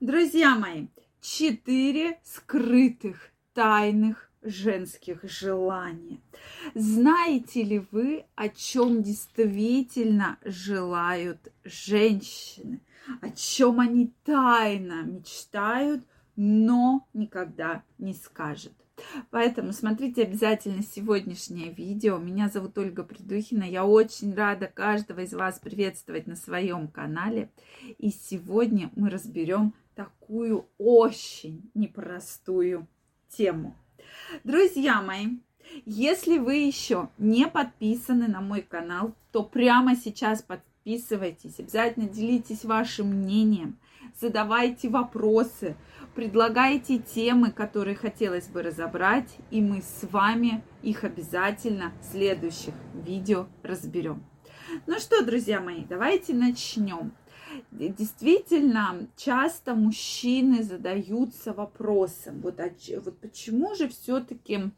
Друзья мои, четыре скрытых, тайных женских желания. Знаете ли вы, о чем действительно желают женщины? О чем они тайно мечтают, но никогда не скажут? Поэтому смотрите обязательно сегодняшнее видео. Меня зовут Ольга Придухина. Я очень рада каждого из вас приветствовать на своем канале. И сегодня мы разберем такую очень непростую тему. Друзья мои, если вы еще не подписаны на мой канал, то прямо сейчас подписывайтесь. Обязательно делитесь вашим мнением, задавайте вопросы предлагайте темы, которые хотелось бы разобрать, и мы с вами их обязательно в следующих видео разберем. Ну что, друзья мои, давайте начнем. Действительно, часто мужчины задаются вопросом, вот, вот почему же все-таки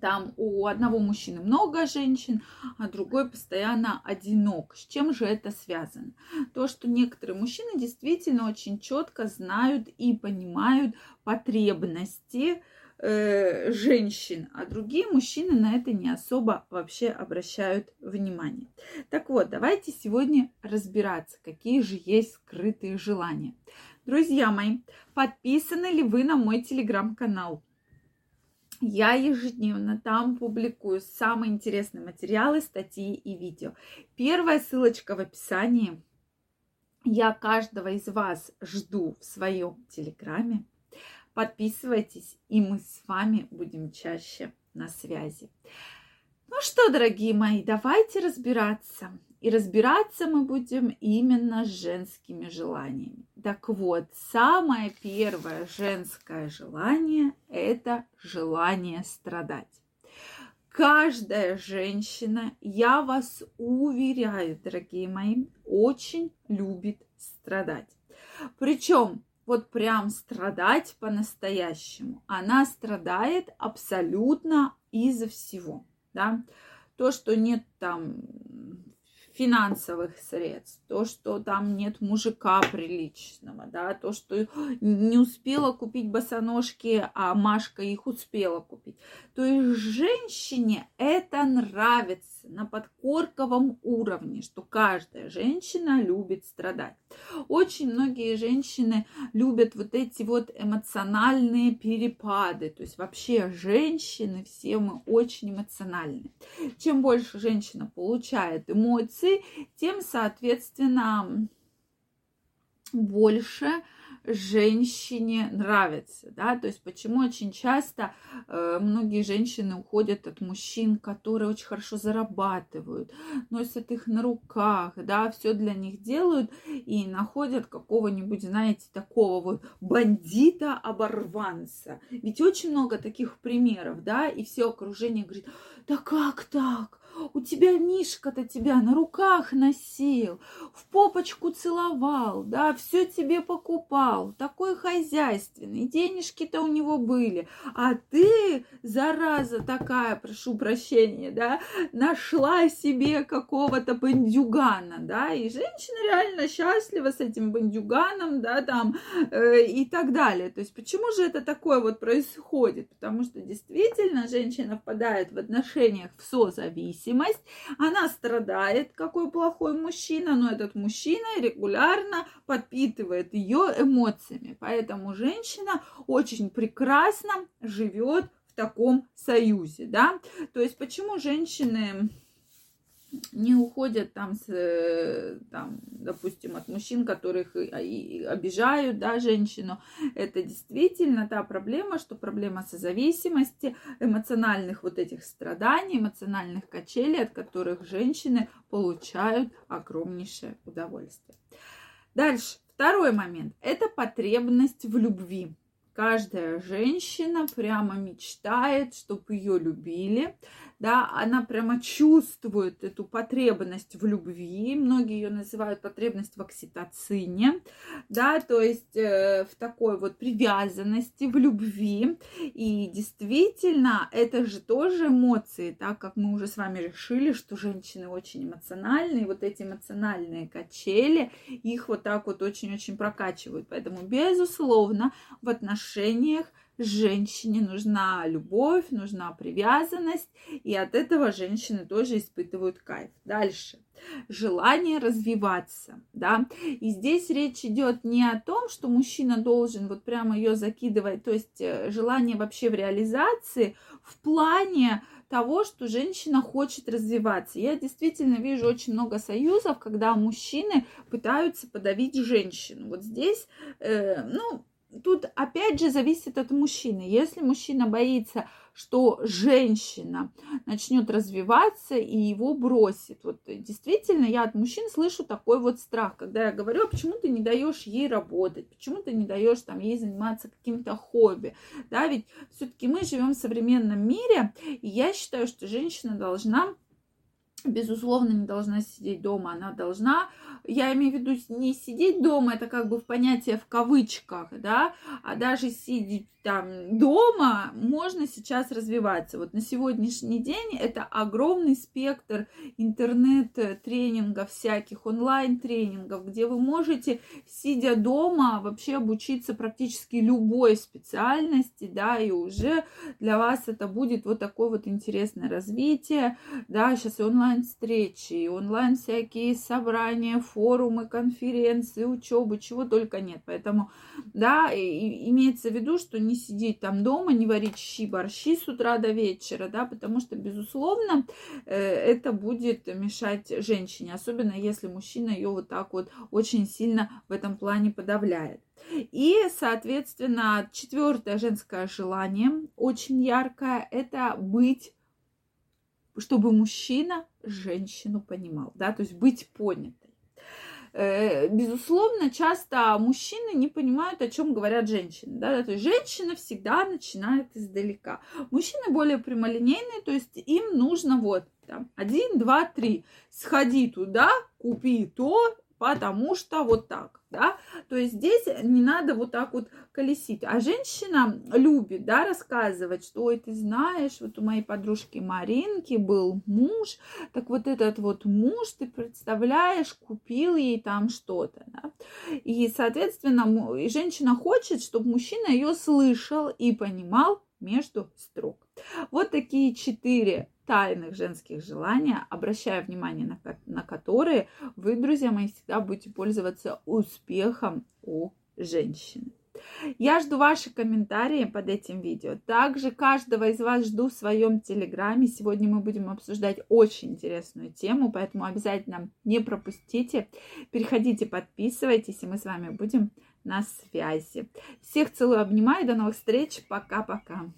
там у одного мужчины много женщин, а другой постоянно одинок. С чем же это связано? То, что некоторые мужчины действительно очень четко знают и понимают потребности э, женщин, а другие мужчины на это не особо вообще обращают внимание. Так вот, давайте сегодня разбираться, какие же есть скрытые желания. Друзья мои, подписаны ли вы на мой телеграм-канал? Я ежедневно там публикую самые интересные материалы, статьи и видео. Первая ссылочка в описании. Я каждого из вас жду в своем телеграме. Подписывайтесь, и мы с вами будем чаще на связи. Ну что, дорогие мои, давайте разбираться. И разбираться мы будем именно с женскими желаниями. Так вот, самое первое женское желание – это желание страдать. Каждая женщина, я вас уверяю, дорогие мои, очень любит страдать. Причем вот прям страдать по-настоящему. Она страдает абсолютно из-за всего. Да? То, что нет там финансовых средств, то, что там нет мужика приличного, да, то, что не успела купить босоножки, а Машка их успела купить. То есть женщине это нравится на подкорковом уровне, что каждая женщина любит страдать. Очень многие женщины любят вот эти вот эмоциональные перепады. То есть вообще женщины все мы очень эмоциональны. Чем больше женщина получает эмоций, тем, соответственно, больше женщине нравится, да, то есть почему очень часто э, многие женщины уходят от мужчин, которые очень хорошо зарабатывают, носят их на руках, да, все для них делают и находят какого-нибудь, знаете, такого вот бандита-оборванца. Ведь очень много таких примеров, да, и все окружение говорит, да как так? У тебя Мишка-то тебя на руках носил, в попочку целовал, да, все тебе покупал, такой хозяйственный, денежки-то у него были, а ты, зараза такая, прошу прощения, да, нашла себе какого-то бандюгана, да, и женщина реально счастлива с этим бандюганом, да, там, э, и так далее. То есть почему же это такое вот происходит? Потому что действительно женщина впадает в отношениях в созависимость, зависимость, она страдает, какой плохой мужчина, но этот мужчина регулярно подпитывает ее эмоциями. Поэтому женщина очень прекрасно живет в таком союзе, да. То есть почему женщины не уходят там, с, э, там, допустим, от мужчин, которых обижают, да, женщину. Это действительно та проблема, что проблема созависимости, эмоциональных вот этих страданий, эмоциональных качелей, от которых женщины получают огромнейшее удовольствие. Дальше, второй момент – это потребность в любви. Каждая женщина прямо мечтает, чтобы ее любили, да, она прямо чувствует эту потребность в любви, многие ее называют потребность в окситоцине, да, то есть э, в такой вот привязанности, в любви. И действительно, это же тоже эмоции, так как мы уже с вами решили, что женщины очень эмоциональные, вот эти эмоциональные качели, их вот так вот очень-очень прокачивают. Поэтому, безусловно, в отношениях женщине нужна любовь, нужна привязанность, и от этого женщины тоже испытывают кайф. Дальше. Желание развиваться, да, и здесь речь идет не о том, что мужчина должен вот прямо ее закидывать, то есть э, желание вообще в реализации в плане того, что женщина хочет развиваться. Я действительно вижу очень много союзов, когда мужчины пытаются подавить женщину. Вот здесь, э, ну, тут опять же зависит от мужчины. Если мужчина боится, что женщина начнет развиваться и его бросит. Вот действительно, я от мужчин слышу такой вот страх, когда я говорю, а почему ты не даешь ей работать, почему ты не даешь там ей заниматься каким-то хобби, да, ведь все-таки мы живем в современном мире, и я считаю, что женщина должна безусловно, не должна сидеть дома, она должна, я имею в виду не сидеть дома, это как бы в понятие в кавычках, да, а даже сидеть там дома можно сейчас развиваться. Вот на сегодняшний день это огромный спектр интернет-тренингов всяких, онлайн-тренингов, где вы можете, сидя дома, вообще обучиться практически любой специальности, да, и уже для вас это будет вот такое вот интересное развитие, да, сейчас и онлайн-встречи, и онлайн всякие собрания, форумы, конференции, учебы, чего только нет. Поэтому, да, и, имеется в виду, что не сидеть там дома, не варить щи, борщи с утра до вечера, да, потому что, безусловно, э, это будет мешать женщине, особенно если мужчина ее вот так вот очень сильно в этом плане подавляет. И, соответственно, четвертое женское желание, очень яркое, это быть чтобы мужчина женщину понимал, да, то есть быть понят. Э, безусловно, часто мужчины не понимают, о чем говорят женщины. Да? То есть женщина всегда начинает издалека. Мужчины более прямолинейные, то есть им нужно вот там один, два, три. Сходи туда, купи то, потому что вот так, да, то есть здесь не надо вот так вот колесить, а женщина любит, да, рассказывать, что, ой, ты знаешь, вот у моей подружки Маринки был муж, так вот этот вот муж, ты представляешь, купил ей там что-то, да, и, соответственно, и женщина хочет, чтобы мужчина ее слышал и понимал между строк. Вот такие четыре тайных женских желания, обращая внимание на, на которые вы, друзья мои, всегда будете пользоваться успехом у женщины. Я жду ваши комментарии под этим видео. Также каждого из вас жду в своем телеграме. Сегодня мы будем обсуждать очень интересную тему, поэтому обязательно не пропустите. Переходите, подписывайтесь, и мы с вами будем на связи. Всех целую, обнимаю. До новых встреч. Пока-пока.